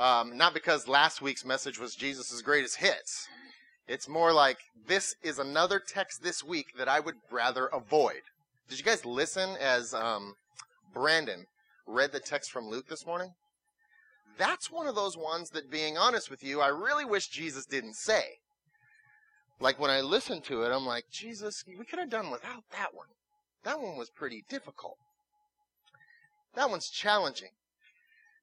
Um, not because last week's message was Jesus' greatest hits. It's more like this is another text this week that I would rather avoid. Did you guys listen as um, Brandon read the text from Luke this morning? That's one of those ones that, being honest with you, I really wish Jesus didn't say. Like when I listened to it, I'm like, Jesus, we could have done without that one. That one was pretty difficult. That one's challenging.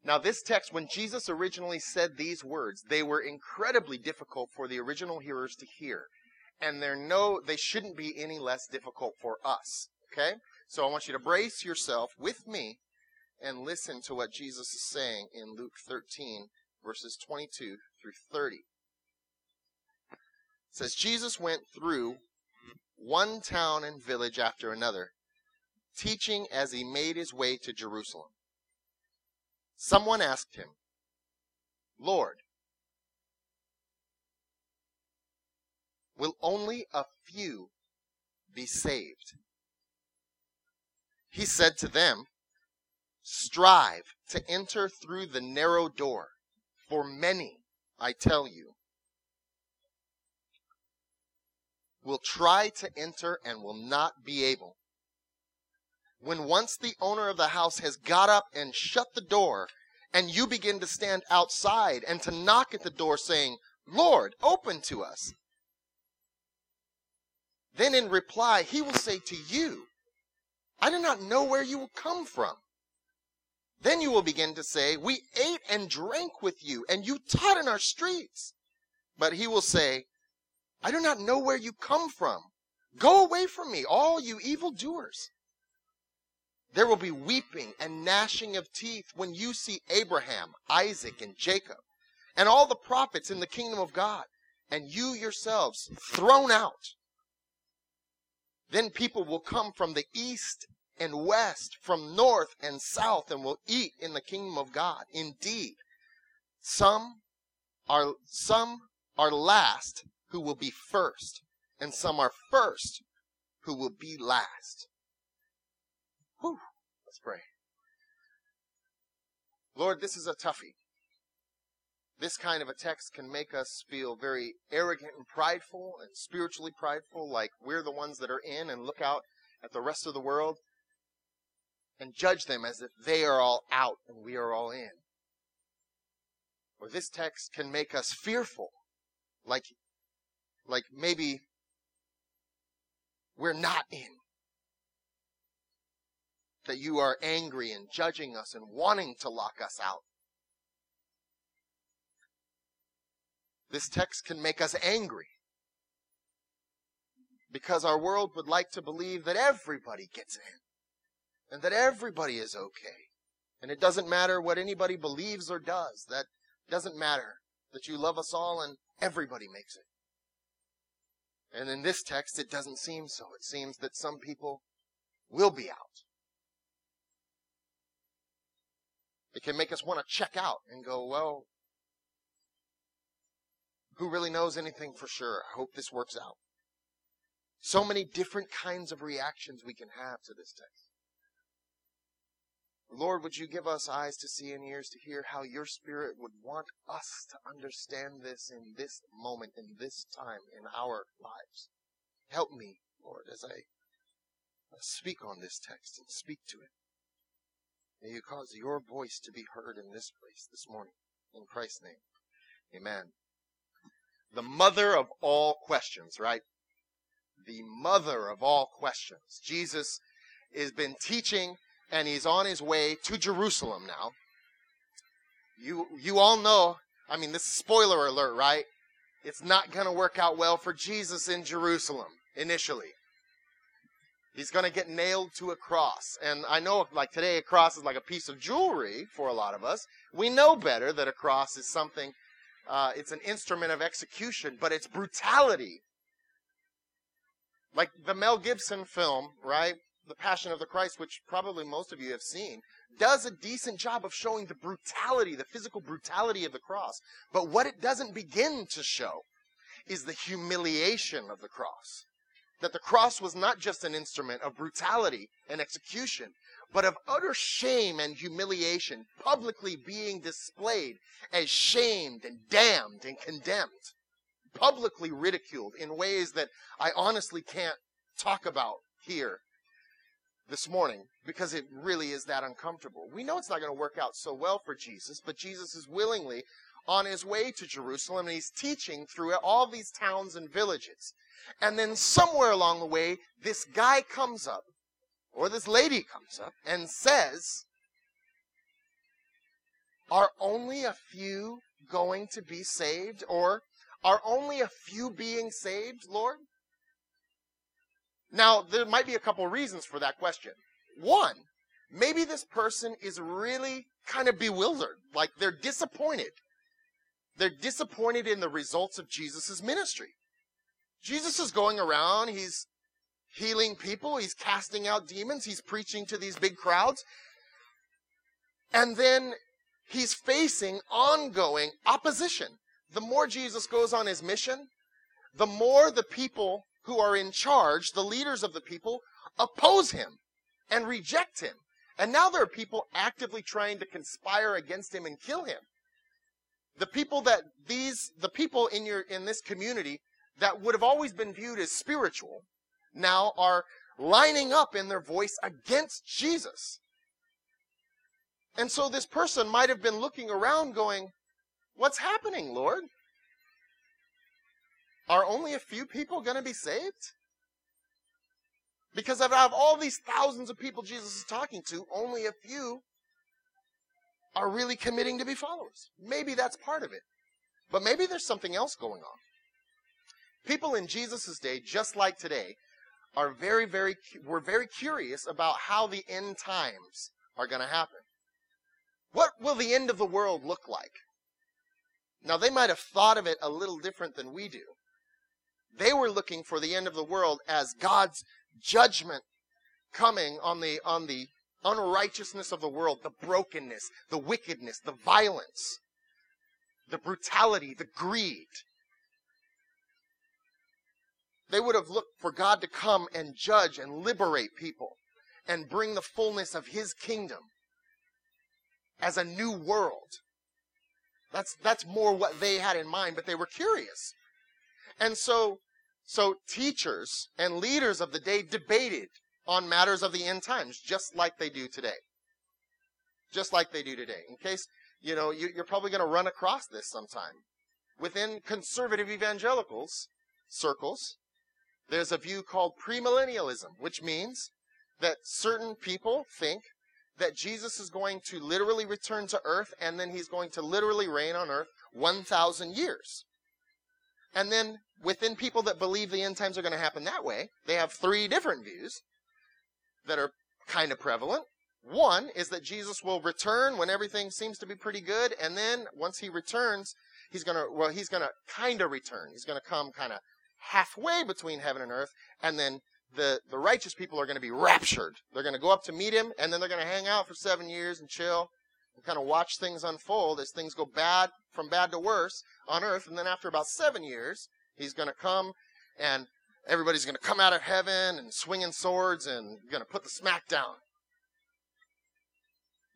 Now, this text, when Jesus originally said these words, they were incredibly difficult for the original hearers to hear. And they're no, they shouldn't be any less difficult for us. Okay? So I want you to brace yourself with me and listen to what Jesus is saying in Luke 13, verses 22 through 30. It says, Jesus went through one town and village after another, teaching as he made his way to Jerusalem. Someone asked him, Lord, will only a few be saved? He said to them, Strive to enter through the narrow door, for many, I tell you, will try to enter and will not be able. When once the owner of the house has got up and shut the door, and you begin to stand outside and to knock at the door saying, Lord, open to us. Then in reply, he will say to you, I do not know where you will come from. Then you will begin to say, We ate and drank with you, and you taught in our streets. But he will say, I do not know where you come from. Go away from me, all you evildoers. There will be weeping and gnashing of teeth when you see Abraham, Isaac, and Jacob, and all the prophets in the kingdom of God, and you yourselves thrown out. Then people will come from the east and west, from north and south, and will eat in the kingdom of God. Indeed, some are some are last who will be first, and some are first who will be last. Lord, this is a toughie. This kind of a text can make us feel very arrogant and prideful and spiritually prideful, like we're the ones that are in and look out at the rest of the world and judge them as if they are all out and we are all in. Or this text can make us fearful, like, like maybe we're not in. That you are angry and judging us and wanting to lock us out. This text can make us angry because our world would like to believe that everybody gets in and that everybody is okay. And it doesn't matter what anybody believes or does. That doesn't matter. That you love us all and everybody makes it. And in this text, it doesn't seem so. It seems that some people will be out. It can make us want to check out and go, well, who really knows anything for sure? I hope this works out. So many different kinds of reactions we can have to this text. Lord, would you give us eyes to see and ears to hear how your Spirit would want us to understand this in this moment, in this time, in our lives. Help me, Lord, as I speak on this text and speak to it. May you cause your voice to be heard in this place this morning. In Christ's name. Amen. The mother of all questions, right? The mother of all questions. Jesus has been teaching and he's on his way to Jerusalem now. You you all know, I mean this is spoiler alert, right? It's not going to work out well for Jesus in Jerusalem initially. He's going to get nailed to a cross. And I know like today a cross is like a piece of jewelry for a lot of us. We know better that a cross is something uh, it's an instrument of execution, but it's brutality. Like the Mel Gibson film, right? The Passion of the Christ, which probably most of you have seen, does a decent job of showing the brutality, the physical brutality of the cross. But what it doesn't begin to show is the humiliation of the cross. That the cross was not just an instrument of brutality and execution, but of utter shame and humiliation, publicly being displayed as shamed and damned and condemned, publicly ridiculed in ways that I honestly can't talk about here this morning because it really is that uncomfortable. We know it's not going to work out so well for Jesus, but Jesus is willingly on his way to Jerusalem and he's teaching through all these towns and villages. And then somewhere along the way, this guy comes up, or this lady comes up, and says, Are only a few going to be saved? Or are only a few being saved, Lord? Now, there might be a couple reasons for that question. One, maybe this person is really kind of bewildered, like they're disappointed. They're disappointed in the results of Jesus' ministry. Jesus is going around, he's healing people, he's casting out demons, he's preaching to these big crowds. And then he's facing ongoing opposition. The more Jesus goes on his mission, the more the people who are in charge, the leaders of the people, oppose him and reject him. And now there are people actively trying to conspire against him and kill him. The people that these, the people in your, in this community that would have always been viewed as spiritual now are lining up in their voice against Jesus. And so this person might have been looking around going, What's happening, Lord? Are only a few people going to be saved? Because out of all these thousands of people Jesus is talking to, only a few are really committing to be followers. Maybe that's part of it. But maybe there's something else going on. People in Jesus' day, just like today, are very, very, were very curious about how the end times are going to happen. What will the end of the world look like? Now, they might have thought of it a little different than we do. They were looking for the end of the world as God's judgment coming on the, on the unrighteousness of the world, the brokenness, the wickedness, the violence, the brutality, the greed. They would have looked for God to come and judge and liberate people and bring the fullness of His kingdom as a new world. That's, that's more what they had in mind, but they were curious. And so so teachers and leaders of the day debated on matters of the end times, just like they do today. Just like they do today. In case, you know, you, are probably going to run across this sometime. Within conservative evangelicals circles, there's a view called premillennialism, which means that certain people think that Jesus is going to literally return to earth and then he's going to literally reign on earth 1,000 years. And then within people that believe the end times are going to happen that way, they have three different views that are kind of prevalent. One is that Jesus will return when everything seems to be pretty good, and then once he returns, he's to, well, he's to kind of return. He's to come kind of halfway between heaven and earth, and then the, the righteous people are to be raptured. They're to go up to meet him, and then they're to hang out for seven years and chill and kind of watch things unfold as things go bad from bad to worse on earth. And then after about seven years, he's to come and everybody's going to come out of heaven and swinging swords and going to put the smack down.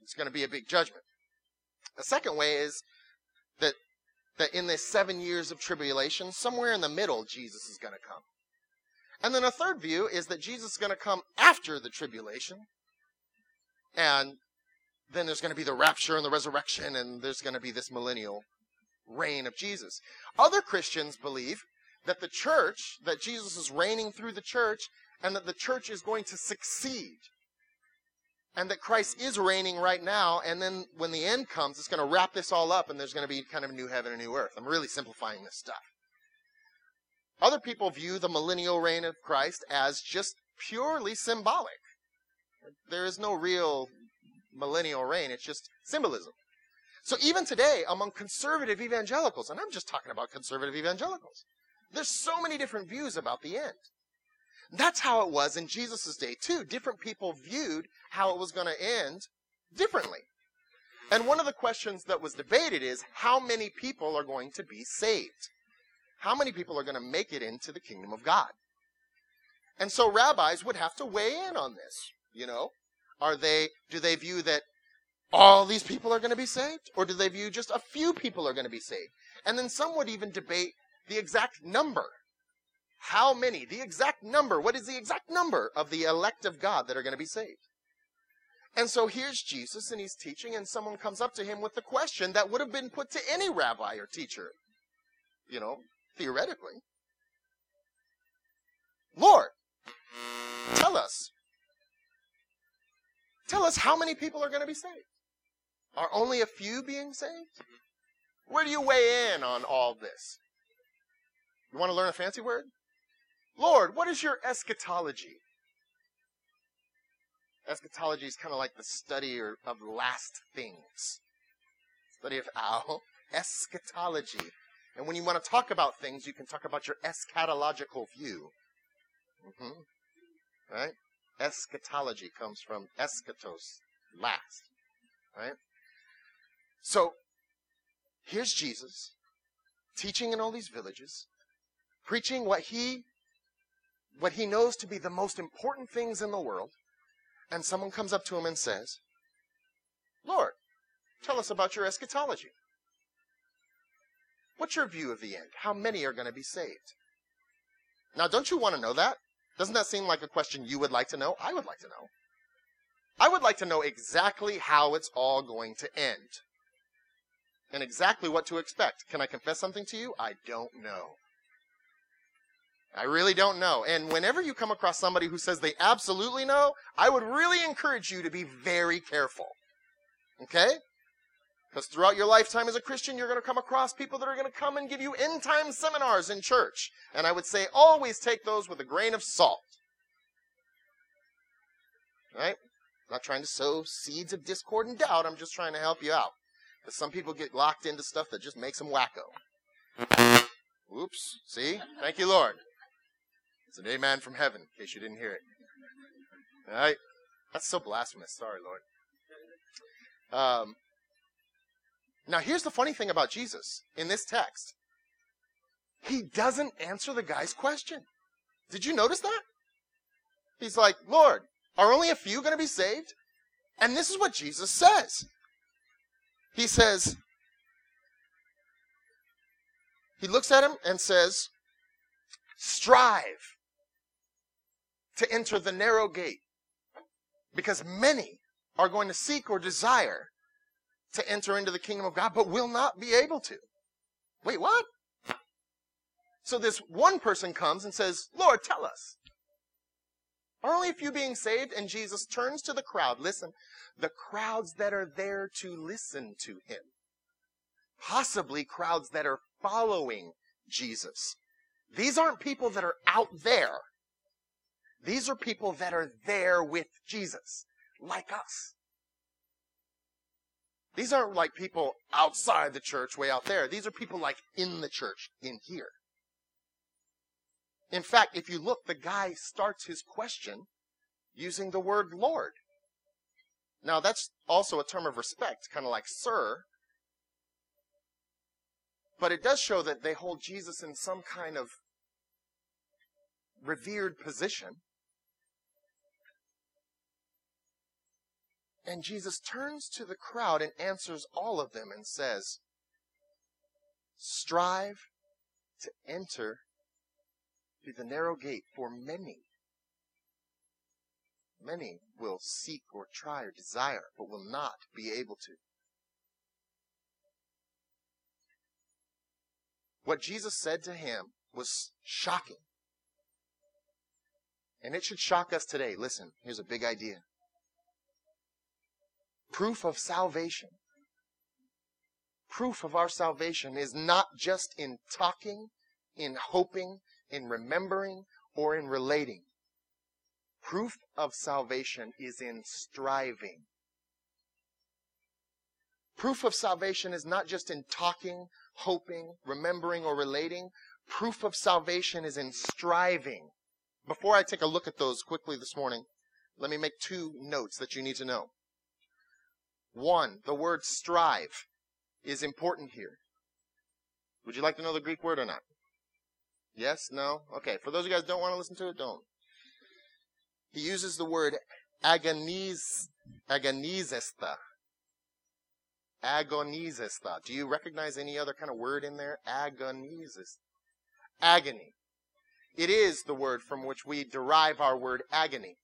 It's going to be a big judgment. The second way is that that in this seven years of tribulation, somewhere in the middle, Jesus is going to come. And then a third view is that Jesus is going to come after the tribulation. And then there's going to be the rapture and the resurrection, and there's going to be this millennial reign of Jesus. Other Christians believe that the church, that Jesus is reigning through the church, and that the church is going to succeed. And that Christ is reigning right now, and then when the end comes, it's going to wrap this all up, and there's going to be kind of a new heaven and a new earth. I'm really simplifying this stuff. Other people view the millennial reign of Christ as just purely symbolic. There is no real millennial reign. It's just symbolism. So even today, among conservative evangelicals, and I'm just talking about conservative evangelicals, there's so many different views about the end. That's how it was in Jesus' day too. Different people viewed how it was going to end differently. And one of the questions that was debated is how many people are going to be saved? How many people are going to make it into the kingdom of God? And so rabbis would have to weigh in on this, you know? Are they, do they view that all these people are going to be saved? Or do they view just a few people are going to be saved? And then some would even debate the exact number. How many? The exact number. What is the exact number of the elect of God that are going to be saved? And so here's Jesus and he's teaching and someone comes up to him with the question that would have been put to any rabbi or teacher. You know, theoretically. Lord, tell us. Tell us how many people are going to be saved. Are only a few being saved? Where do you weigh in on all this? You want to learn a fancy word? Lord, what is your eschatology? Eschatology is kind of like the study of last things. Study of owl. Eschatology. And when you want to talk about things, you can talk about your eschatological view. Mm-hmm. Right? Eschatology comes from eschatos, last. Right? So, here's Jesus teaching in all these villages, preaching what he what he knows to be the most important things in the world, and someone comes up to him and says, Lord, tell us about your eschatology. What's your view of the end? How many are going to be saved? Now, don't you want to know that? Doesn't that seem like a question you would like to know? I would like to know. I would like to know exactly how it's all going to end. And exactly what to expect. Can I confess something to you? I don't know. I really don't know. And whenever you come across somebody who says they absolutely know, I would really encourage you to be very careful. Okay? Because throughout your lifetime as a Christian, you're going to come across people that are going to come and give you end time seminars in church. And I would say always take those with a grain of salt. Right? I'm not trying to sow seeds of discord and doubt. I'm just trying to help you out. Because some people get locked into stuff that just makes them wacko. Oops. See? Thank you, Lord. It's an amen from heaven, in case you didn't hear it. All right? That's so blasphemous. Sorry, Lord. Um, now, here's the funny thing about Jesus in this text. He doesn't answer the guy's question. Did you notice that? He's like, Lord, are only a few going to be saved? And this is what Jesus says. He says, He looks at him and says, Strive to enter the narrow gate because many are going to seek or desire to enter into the kingdom of God, but will not be able to. Wait, what? So this one person comes and says, Lord, tell us. Are only a few being saved? And Jesus turns to the crowd. Listen, the crowds that are there to listen to him. Possibly crowds that are following Jesus. These aren't people that are out there. These are people that are there with Jesus, like us. These aren't like people outside the church, way out there. These are people like in the church, in here. In fact, if you look, the guy starts his question using the word Lord. Now, that's also a term of respect, kind of like sir. But it does show that they hold Jesus in some kind of revered position. And Jesus turns to the crowd and answers all of them and says, Strive to enter through the narrow gate, for many, many will seek or try or desire, but will not be able to. What Jesus said to him was shocking. And it should shock us today. Listen, here's a big idea proof of salvation. Proof of our salvation is not just in talking, in hoping, in remembering, or in relating. Proof of salvation is in striving. Proof of salvation is not just in talking, hoping, remembering, or relating. Proof of salvation is in striving. Before I take a look at those quickly this morning, let me make two notes that you need to know. One, the word strive is important here. Would you like to know the Greek word or not? Yes? No? Okay. For those of you guys don't want to listen to it, don't. He uses the word agoniz, agonizesta. Agonizesta. Do you recognize any other kind of word in there? Agonizest. Agony. It is the word from which we derive our word agony.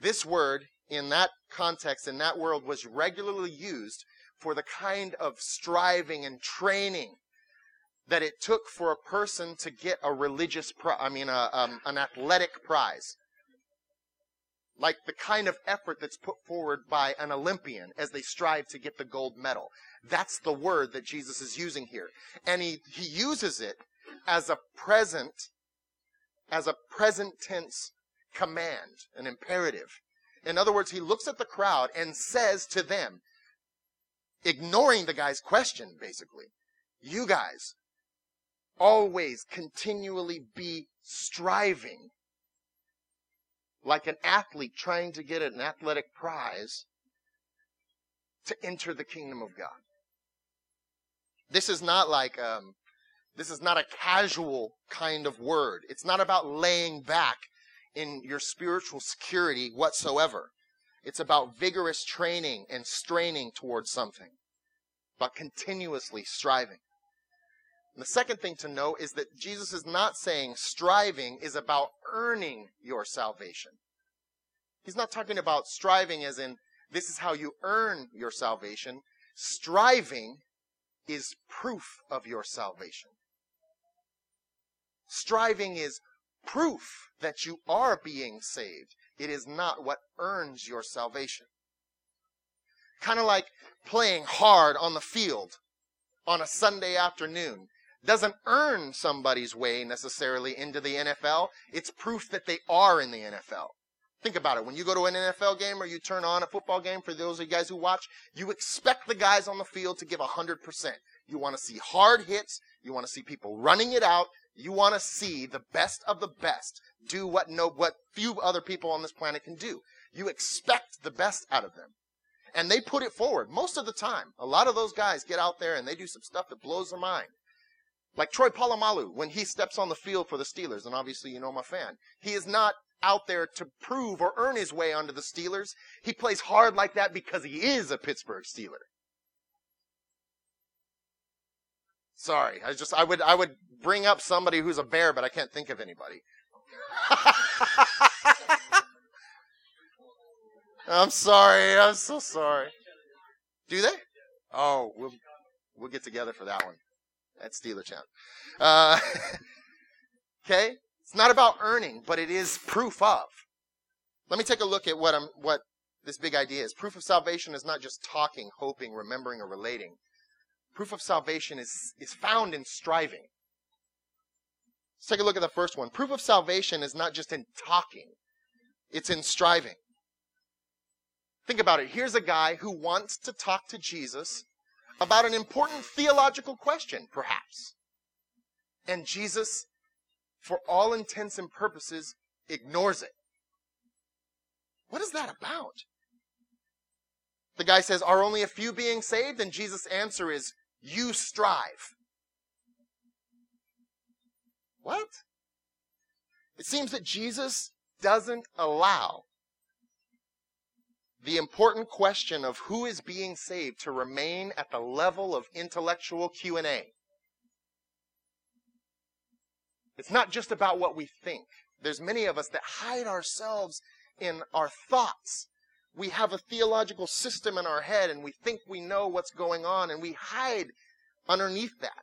This word, in that context, in that world, was regularly used for the kind of striving and training that it took for a person to get a religious, pri- I mean, a, um, an athletic prize. Like the kind of effort that's put forward by an Olympian as they strive to get the gold medal. That's the word that Jesus is using here. And he, he uses it as a present, as a present tense command, an imperative. In other words, he looks at the crowd and says to them, ignoring the guy's question, basically, you guys always continually be striving like an athlete trying to get an athletic prize to enter the kingdom of God. This is not like, um, this is not a casual kind of word. It's not about laying back in your spiritual security whatsoever. It's about vigorous training and straining towards something, but continuously striving. And the second thing to know is that Jesus is not saying striving is about earning your salvation. He's not talking about striving as in this is how you earn your salvation. Striving is proof of your salvation. Striving is proof that you are being saved. It is not what earns your salvation. Kind of like playing hard on the field on a Sunday afternoon doesn't earn somebody's way necessarily into the NFL. It's proof that they are in the NFL. Think about it. When you go to an NFL game or you turn on a football game, for those of you guys who watch, you expect the guys on the field to give 100%. You want to see hard hits. You want to see people running it out. You want to see the best of the best do what no, what few other people on this planet can do. You expect the best out of them. And they put it forward most of the time. A lot of those guys get out there and they do some stuff that blows their mind. Like Troy Polamalu, when he steps on the field for the Steelers, and obviously you know I'm a fan, he is not out there to prove or earn his way onto the Steelers. He plays hard like that because he is a Pittsburgh Steeler. Sorry, I just I would I would bring up somebody who's a bear, but I can't think of anybody. I'm sorry. I'm so sorry. Do they? Oh, we'll we'll get together for that one. That's Steeler Champ. Uh, okay, it's not about earning, but it is proof of. Let me take a look at what I'm what this big idea is. Proof of salvation is not just talking, hoping, remembering, or relating. Proof of salvation is is found in striving. Let's take a look at the first one. Proof of salvation is not just in talking, it's in striving. Think about it. Here's a guy who wants to talk to Jesus about an important theological question, perhaps. And Jesus, for all intents and purposes, ignores it. What is that about? The guy says, Are only a few being saved? And Jesus' answer is, You strive. What? It seems that Jesus doesn't allow the important question of who is being saved to remain at the level of intellectual Q&A. It's not just about what we think. There's many of us that hide ourselves in our thoughts. We have a theological system in our head and we think we know what's going on and we hide underneath that.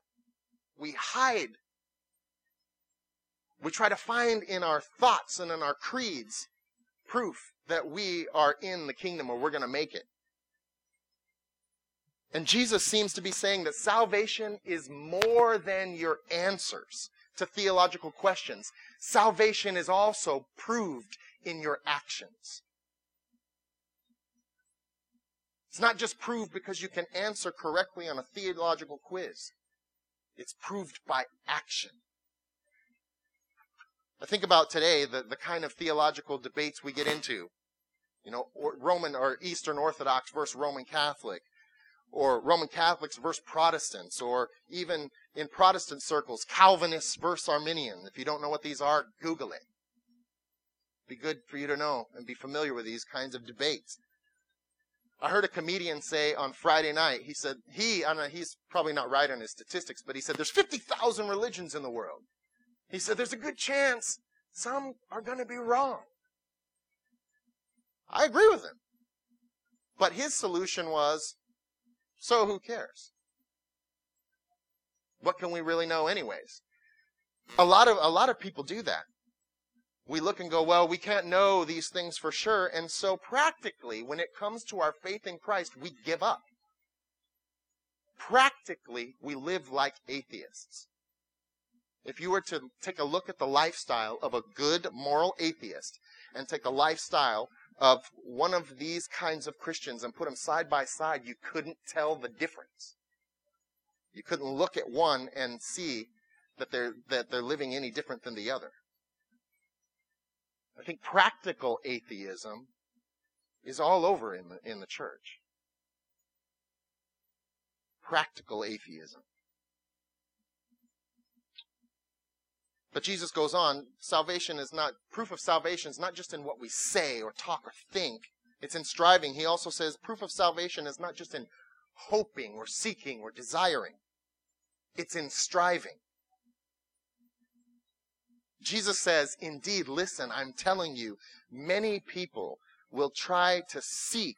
We hide. We try to find in our thoughts and in our creeds proof that we are in the kingdom or we're going to make it. And Jesus seems to be saying that salvation is more than your answers to theological questions. Salvation is also proved in your actions. It's not just proved because you can answer correctly on a theological quiz. It's proved by action. I think about today the, the kind of theological debates we get into you know, Roman or Eastern Orthodox versus Roman Catholic, or Roman Catholics versus Protestants, or even in Protestant circles, Calvinists versus Arminian. If you don't know what these are, Google it. Be good for you to know and be familiar with these kinds of debates. I heard a comedian say on Friday night, he said, he, I know, he's probably not right on his statistics, but he said, there's 50,000 religions in the world. He said, there's a good chance some are going to be wrong. I agree with him. But his solution was, so who cares? What can we really know anyways? A lot of, a lot of people do that. We look and go, well, we can't know these things for sure. And so practically, when it comes to our faith in Christ, we give up. Practically, we live like atheists. If you were to take a look at the lifestyle of a good moral atheist and take the lifestyle of one of these kinds of Christians and put them side by side, you couldn't tell the difference. You couldn't look at one and see that they're, that they're living any different than the other. I think practical atheism is all over in the, in the church. Practical atheism. But Jesus goes on, salvation is not, proof of salvation is not just in what we say or talk or think. It's in striving. He also says proof of salvation is not just in hoping or seeking or desiring. It's in striving. Jesus says, indeed, listen, I'm telling you, many people will try to seek.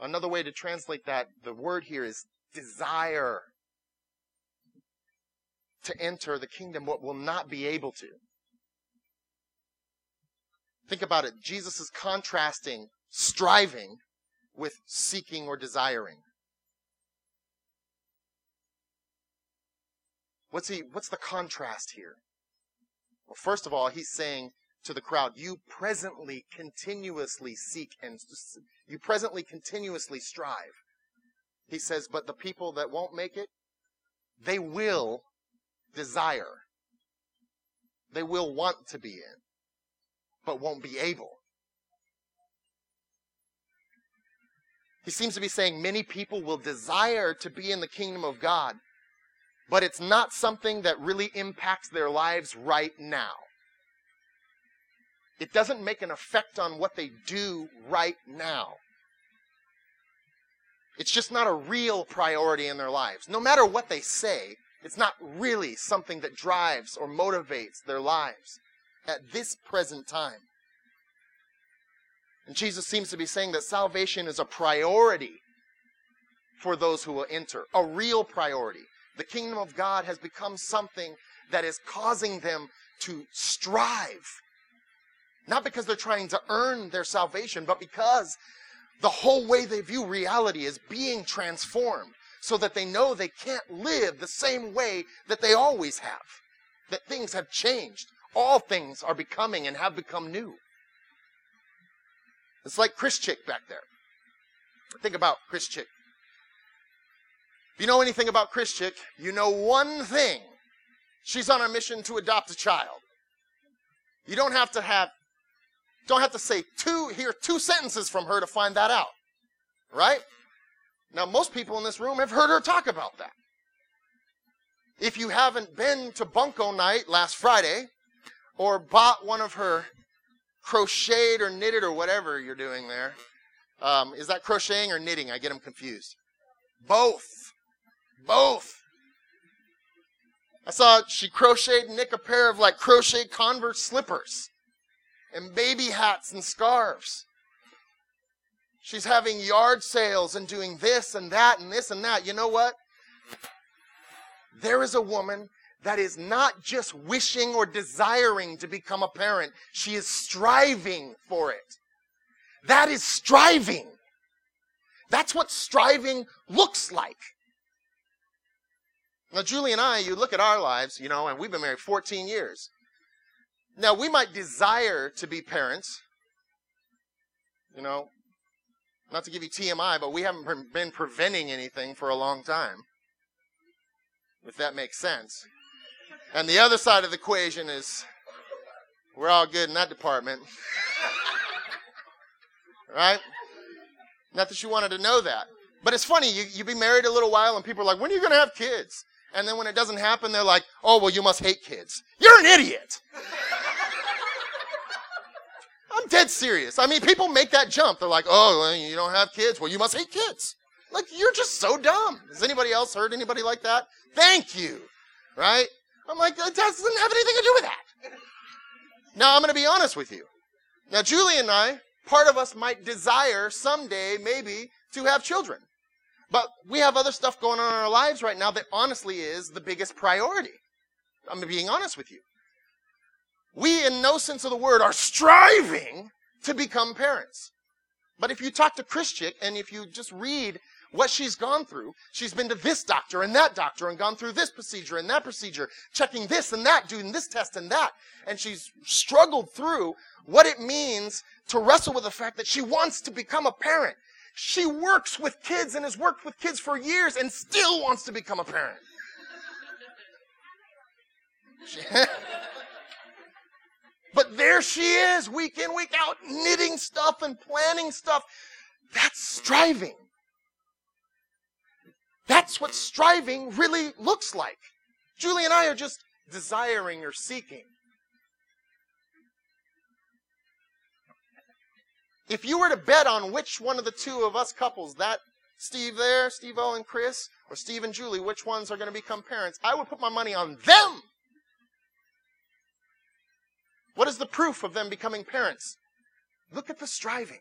Another way to translate that, the word here is desire to enter the kingdom what will not be able to. Think about it. Jesus is contrasting striving with seeking or desiring. What's he what's the contrast here? Well, first of all, he's saying to the crowd, you presently continuously seek and you presently continuously strive. He says, but the people that won't make it, they will desire. They will want to be in, but won't be able. He seems to be saying many people will desire to be in the kingdom of God, but it's not something that really impacts their lives right now. It doesn't make an effect on what they do right now. It's just not a real priority in their lives. No matter what they say, it's not really something that drives or motivates their lives at this present time. And Jesus seems to be saying that salvation is a priority for those who will enter, a real priority. The kingdom of God has become something that is causing them to strive. Not because they're trying to earn their salvation, but because the whole way they view reality is being transformed so that they know they can't live the same way that they always have. That things have changed. All things are becoming and have become new. It's like Chris Chick back there. Think about Chris Chick. If you know anything about Chris Chick, you know one thing. She's on a mission to adopt a child. You don't have to have, don't have to say two, hear two sentences from her to find that out. Right? Now, most people in this room have heard her talk about that. If you haven't been to Bunko night last Friday or bought one of her crocheted or knitted or whatever you're doing there, um, is that crocheting or knitting? I get them confused. Both. Both. I saw she crocheted Nick a pair of like crochet Converse slippers and baby hats and scarves. She's having yard sales and doing this and that and this and that. You know what? There is a woman that is not just wishing or desiring to become a parent. She is striving for it. That is striving. That's what striving looks like. Now, Julie and I, you look at our lives, you know, and we've been married 14 years. Now, we might desire to be parents. You know, not to give you TMI, but we haven't been preventing anything for a long time. If that makes sense. And the other side of the equation is we're all good in that department. right? Not that you wanted to know that. But it's funny, you, you be married a little while and people are like, when are you going to have kids? And then when it doesn't happen, they're like, oh, well, you must hate kids. You're an idiot. I'm dead serious. I mean, people make that jump. They're like, oh, well, you don't have kids. Well, you must hate kids. Like, you're just so dumb. Has anybody else heard anybody like that? Thank you. Right? I'm like, that doesn't have anything to do with that. Now, I'm going to be honest with you. Now, Julie and I, part of us might desire someday, maybe, to have children. But we have other stuff going on in our lives right now that honestly is the biggest priority. I'm being honest with you. We, in no sense of the word, are striving to become parents. But if you talk to Christian and if you just read what she's gone through. She's been to this doctor and that doctor and gone through this procedure and that procedure, checking this and that, doing this test and that. And she's struggled through what it means to wrestle with the fact that she wants to become a parent. She works with kids and has worked with kids for years and still wants to become a parent. but there she is, week in, week out, knitting stuff and planning stuff. That's striving. That's what striving really looks like. Julie and I are just desiring or seeking. If you were to bet on which one of the two of us couples, that Steve there, Steve O and Chris, or Steve and Julie, which ones are going to become parents, I would put my money on them. What is the proof of them becoming parents? Look at the striving.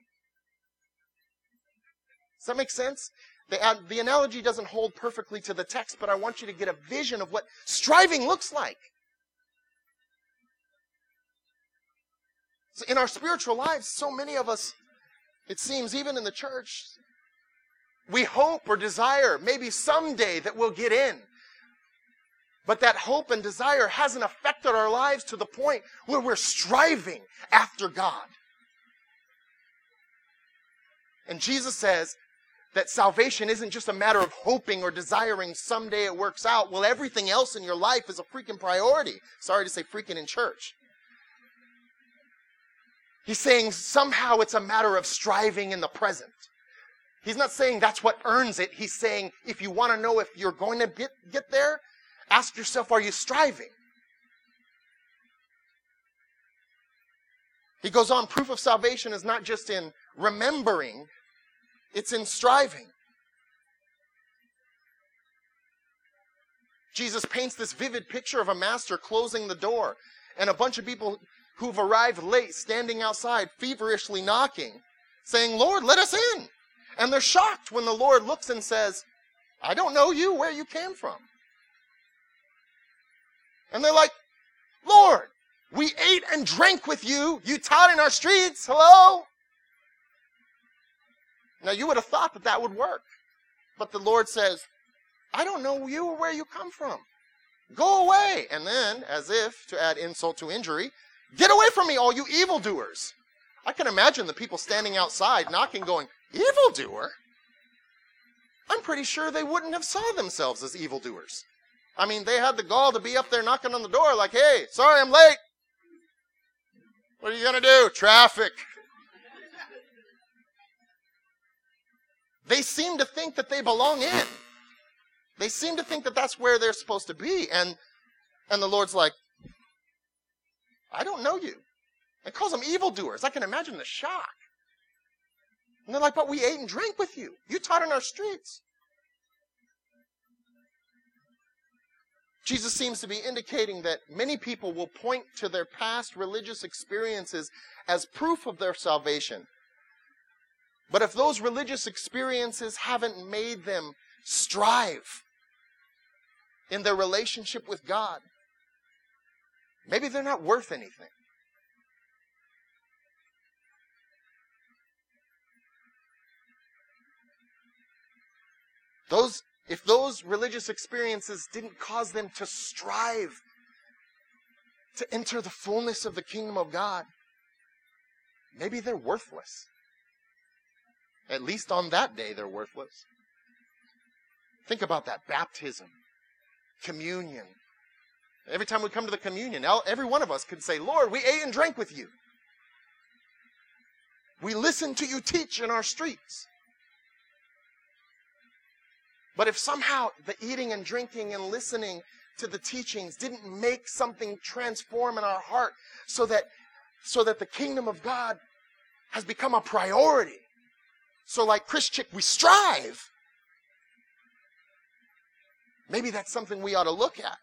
Does that make sense? The, the analogy doesn't hold perfectly to the text, but I want you to get a vision of what striving looks like. In our spiritual lives, so many of us, it seems, even in the church, we hope or desire maybe someday that we'll get in. But that hope and desire hasn't affected our lives to the point where we're striving after God. And Jesus says, that salvation isn't just a matter of hoping or desiring someday it works out. Well, everything else in your life is a freaking priority. Sorry to say freaking in church. He's saying somehow it's a matter of striving in the present. He's not saying that's what earns it. He's saying if you want to know if you're going to get, get there, ask yourself, are you striving? He goes on, proof of salvation is not just in remembering it's in striving. Jesus paints this vivid picture of a master closing the door and a bunch of people who've arrived late standing outside feverishly knocking, saying, Lord, let us in. And they're shocked when the Lord looks and says, I don't know you, where you came from. And they're like, Lord, we ate and drank with you. You taught in our streets. Hello? Now, you would have thought that that would work. But the Lord says, I don't know you or where you come from. Go away. And then, as if to add insult to injury, get away from me, all you evildoers. I can imagine the people standing outside knocking, going, Evildoer? I'm pretty sure they wouldn't have saw themselves as evildoers. I mean, they had the gall to be up there knocking on the door, like, hey, sorry I'm late. What are you going to do? Traffic. They seem to think that they belong in. They seem to think that that's where they're supposed to be. And, and the Lord's like, I don't know you. And calls them evildoers. I can imagine the shock. And they're like, but we ate and drank with you. You taught in our streets. Jesus seems to be indicating that many people will point to their past religious experiences as proof of their salvation. But if those religious experiences haven't made them strive in their relationship with God, maybe they're not worth anything. Those, if those religious experiences didn't cause them to strive to enter the fullness of the kingdom of God, maybe they're worthless. At least on that day, they're worthless. Think about that baptism, communion. Every time we come to the communion, every one of us could say, Lord, we ate and drank with you. We listened to you teach in our streets. But if somehow the eating and drinking and listening to the teachings didn't make something transform in our heart so that so that the kingdom of God has become a priority. So, like Chris Chick, we strive. Maybe that's something we ought to look at.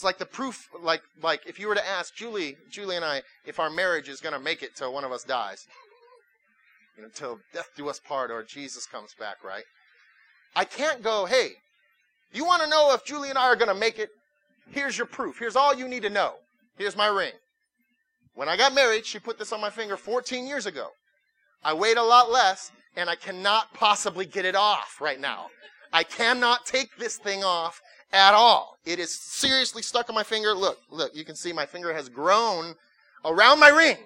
It's like the proof, like like if you were to ask Julie, Julie and I, if our marriage is going to make it till one of us dies, until death do us part or Jesus comes back, right? I can't go, hey, you want to know if Julie and I are going to make it? Here's your proof. Here's all you need to know. Here's my ring. When I got married, she put this on my finger 14 years ago. I weighed a lot less, and I cannot possibly get it off right now. I cannot take this thing off at all. It is seriously stuck on my finger. Look, look, you can see my finger has grown around my ring.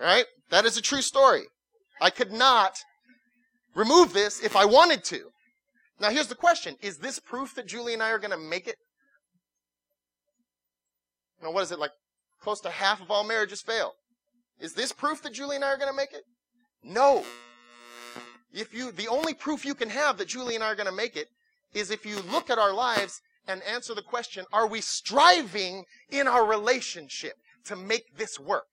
Right? That is a true story. I could not remove this if I wanted to. Now here's the question. Is this proof that Julie and I are going to make it? Now what is it like? Close to half of all marriages fail. Is this proof that Julie and I are going to make it? No. If you, the only proof you can have that Julie and I are going to make it is if you look at our lives and answer the question, are we striving in our relationship to make this work?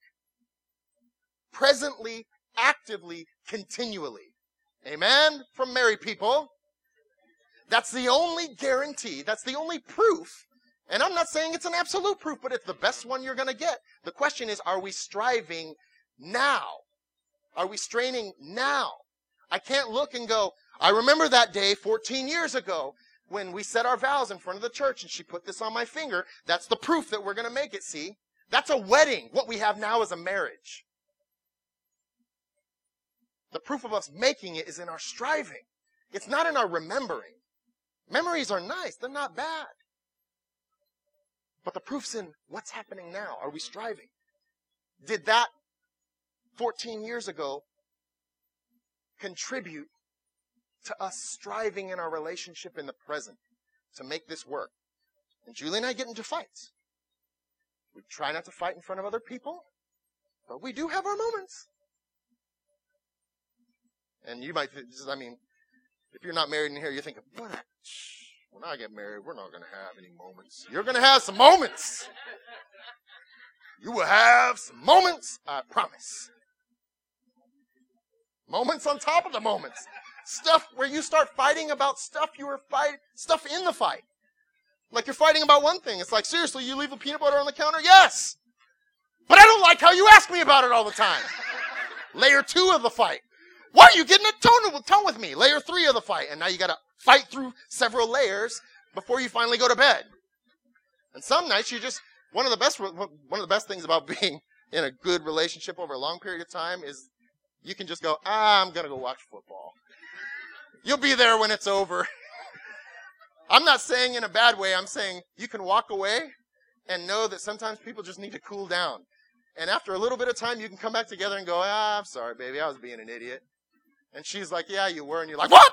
Presently, actively, continually. Amen? From married people. That's the only guarantee. That's the only proof. And I'm not saying it's an absolute proof, but it's the best one you're going to get. The question is, are we striving now? Are we straining now? I can't look and go, I remember that day 14 years ago when we said our vows in front of the church and she put this on my finger. That's the proof that we're going to make it, see? That's a wedding. What we have now is a marriage. The proof of us making it is in our striving. It's not in our remembering. Memories are nice. They're not bad. But the proof's in what's happening now. Are we striving? Did that 14 years ago contribute to us striving in our relationship in the present to make this work. And Julie and I get into fights. We try not to fight in front of other people, but we do have our moments. And you might, I mean, if you're not married in here, you're thinking, what? When I get married, we're not going to have any moments. You're going to have some moments. You will have some moments, I promise. Moments on top of the moments. Stuff where you start fighting about stuff you were fighting, stuff in the fight. Like you're fighting about one thing. It's like, seriously, you leave the peanut butter on the counter? Yes! But I don't like how you ask me about it all the time. Layer two of the fight. Why are you getting a tone, tone with me? Layer three of the fight. And now you gotta fight through several layers before you finally go to bed. And some nights you just, one of the best, one of the best things about being in a good relationship over a long period of time is you can just go, ah, I'm going to go watch football. You'll be there when it's over. I'm not saying in a bad way. I'm saying you can walk away and know that sometimes people just need to cool down. And after a little bit of time, you can come back together and go, ah, I'm sorry, baby. I was being an idiot. And she's like, yeah, you were. And you're like, what?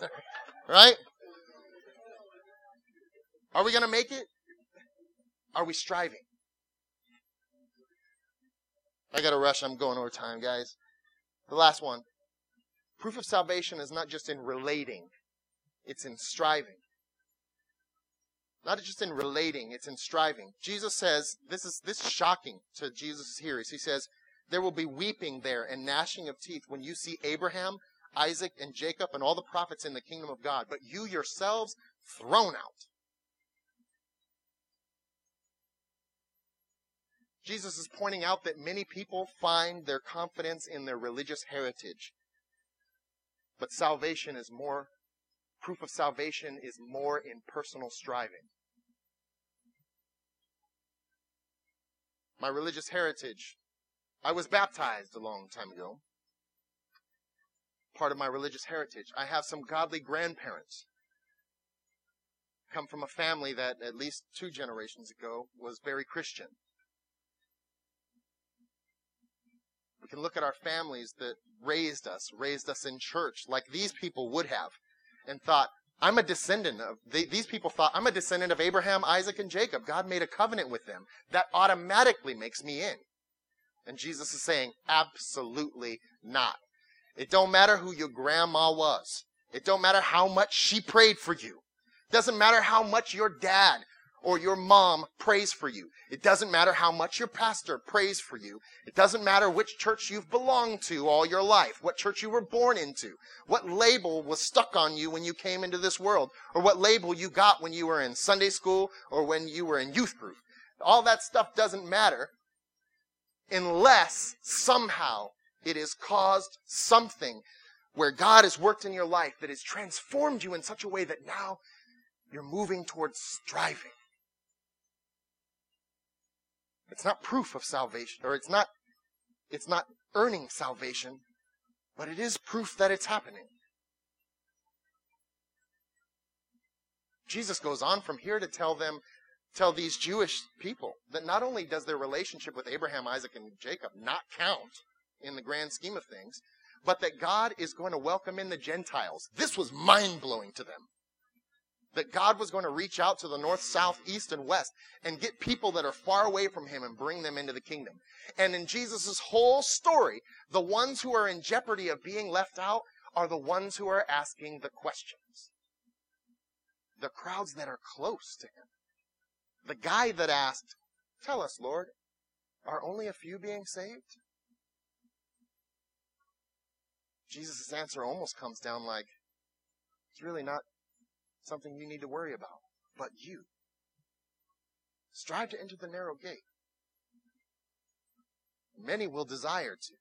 right? Are we going to make it? Are we striving? I got to rush. I'm going over time, guys. The last one. Proof of salvation is not just in relating, it's in striving. Not just in relating, it's in striving. Jesus says, this is, this is shocking to Jesus' hearers. He says, there will be weeping there and gnashing of teeth when you see Abraham, Isaac, and Jacob and all the prophets in the kingdom of God, but you yourselves thrown out. Jesus is pointing out that many people find their confidence in their religious heritage. But salvation is more, proof of salvation is more in personal striving. My religious heritage. I was baptized a long time ago. Part of my religious heritage. I have some godly grandparents. Come from a family that at least two generations ago was very Christian. We can look at our families that raised us, raised us in church, like these people would have, and thought, I'm a descendant of, they, these people thought, I'm a descendant of Abraham, Isaac, and Jacob. God made a covenant with them. That automatically makes me in. And Jesus is saying, absolutely not. It don't matter who your grandma was. It don't matter how much she prayed for you. It doesn't matter how much your dad or your mom prays for you. It doesn't matter how much your pastor prays for you. It doesn't matter which church you've belonged to all your life, what church you were born into, what label was stuck on you when you came into this world, or what label you got when you were in Sunday school or when you were in youth group. All that stuff doesn't matter unless somehow it has caused something where God has worked in your life that has transformed you in such a way that now you're moving towards striving. It's not proof of salvation, or it's not, it's not earning salvation, but it is proof that it's happening. Jesus goes on from here to tell them, tell these Jewish people that not only does their relationship with Abraham, Isaac, and Jacob not count in the grand scheme of things, but that God is going to welcome in the Gentiles. This was mind blowing to them. That God was going to reach out to the north, south, east, and west and get people that are far away from Him and bring them into the kingdom. And in Jesus' whole story, the ones who are in jeopardy of being left out are the ones who are asking the questions. The crowds that are close to Him. The guy that asked, Tell us, Lord, are only a few being saved? Jesus' answer almost comes down like, it's really not something you need to worry about, but you. Strive to enter the narrow gate. Many will desire to,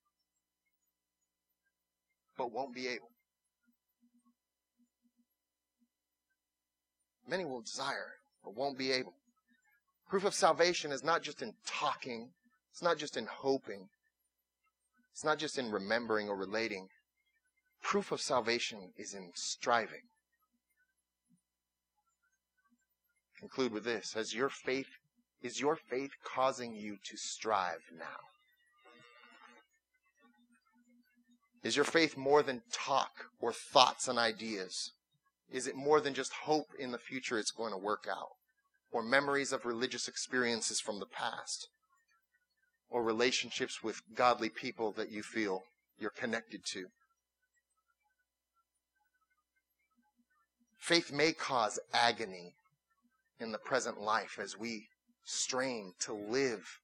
but won't be able. Many will desire, but won't be able. Proof of salvation is not just in talking, it's not just in hoping, it's not just in remembering or relating, Proof of salvation is in striving. Conclude with this. Has your faith, is your faith causing you to strive now? Is your faith more than talk or thoughts and ideas? Is it more than just hope in the future it's going to work out? Or memories of religious experiences from the past? Or relationships with godly people that you feel you're connected to? Faith may cause agony in the present life as we strain to live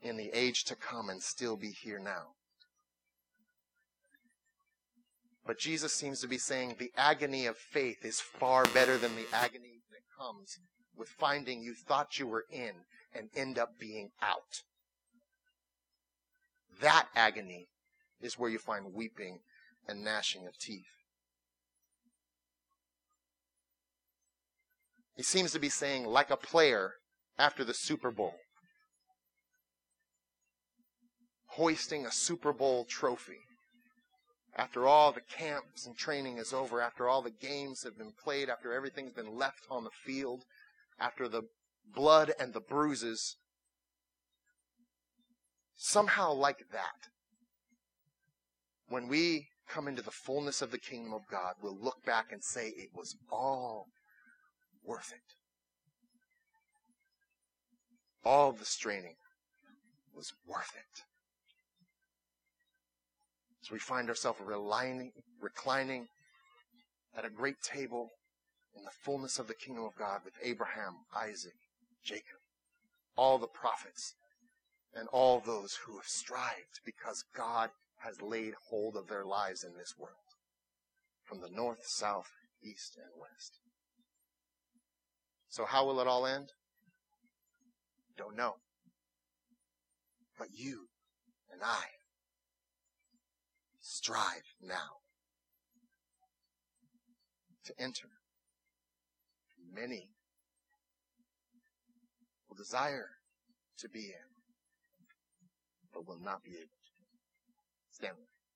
in the age to come and still be here now. But Jesus seems to be saying the agony of faith is far better than the agony that comes with finding you thought you were in and end up being out. That agony is where you find weeping and gnashing of teeth. He seems to be saying, like a player after the Super Bowl, hoisting a Super Bowl trophy. After all the camps and training is over, after all the games have been played, after everything's been left on the field, after the blood and the bruises, somehow like that, when we come into the fullness of the kingdom of God, we'll look back and say it was all worth it. All the straining was worth it. So we find ourselves reclining, reclining at a great table in the fullness of the kingdom of God with Abraham, Isaac, Jacob, all the prophets, and all those who have strived because God has laid hold of their lives in this world from the north, south, east, and west. So how will it all end? Don't know. But you and I strive now to enter. Many will desire to be in, but will not be able to. Stand with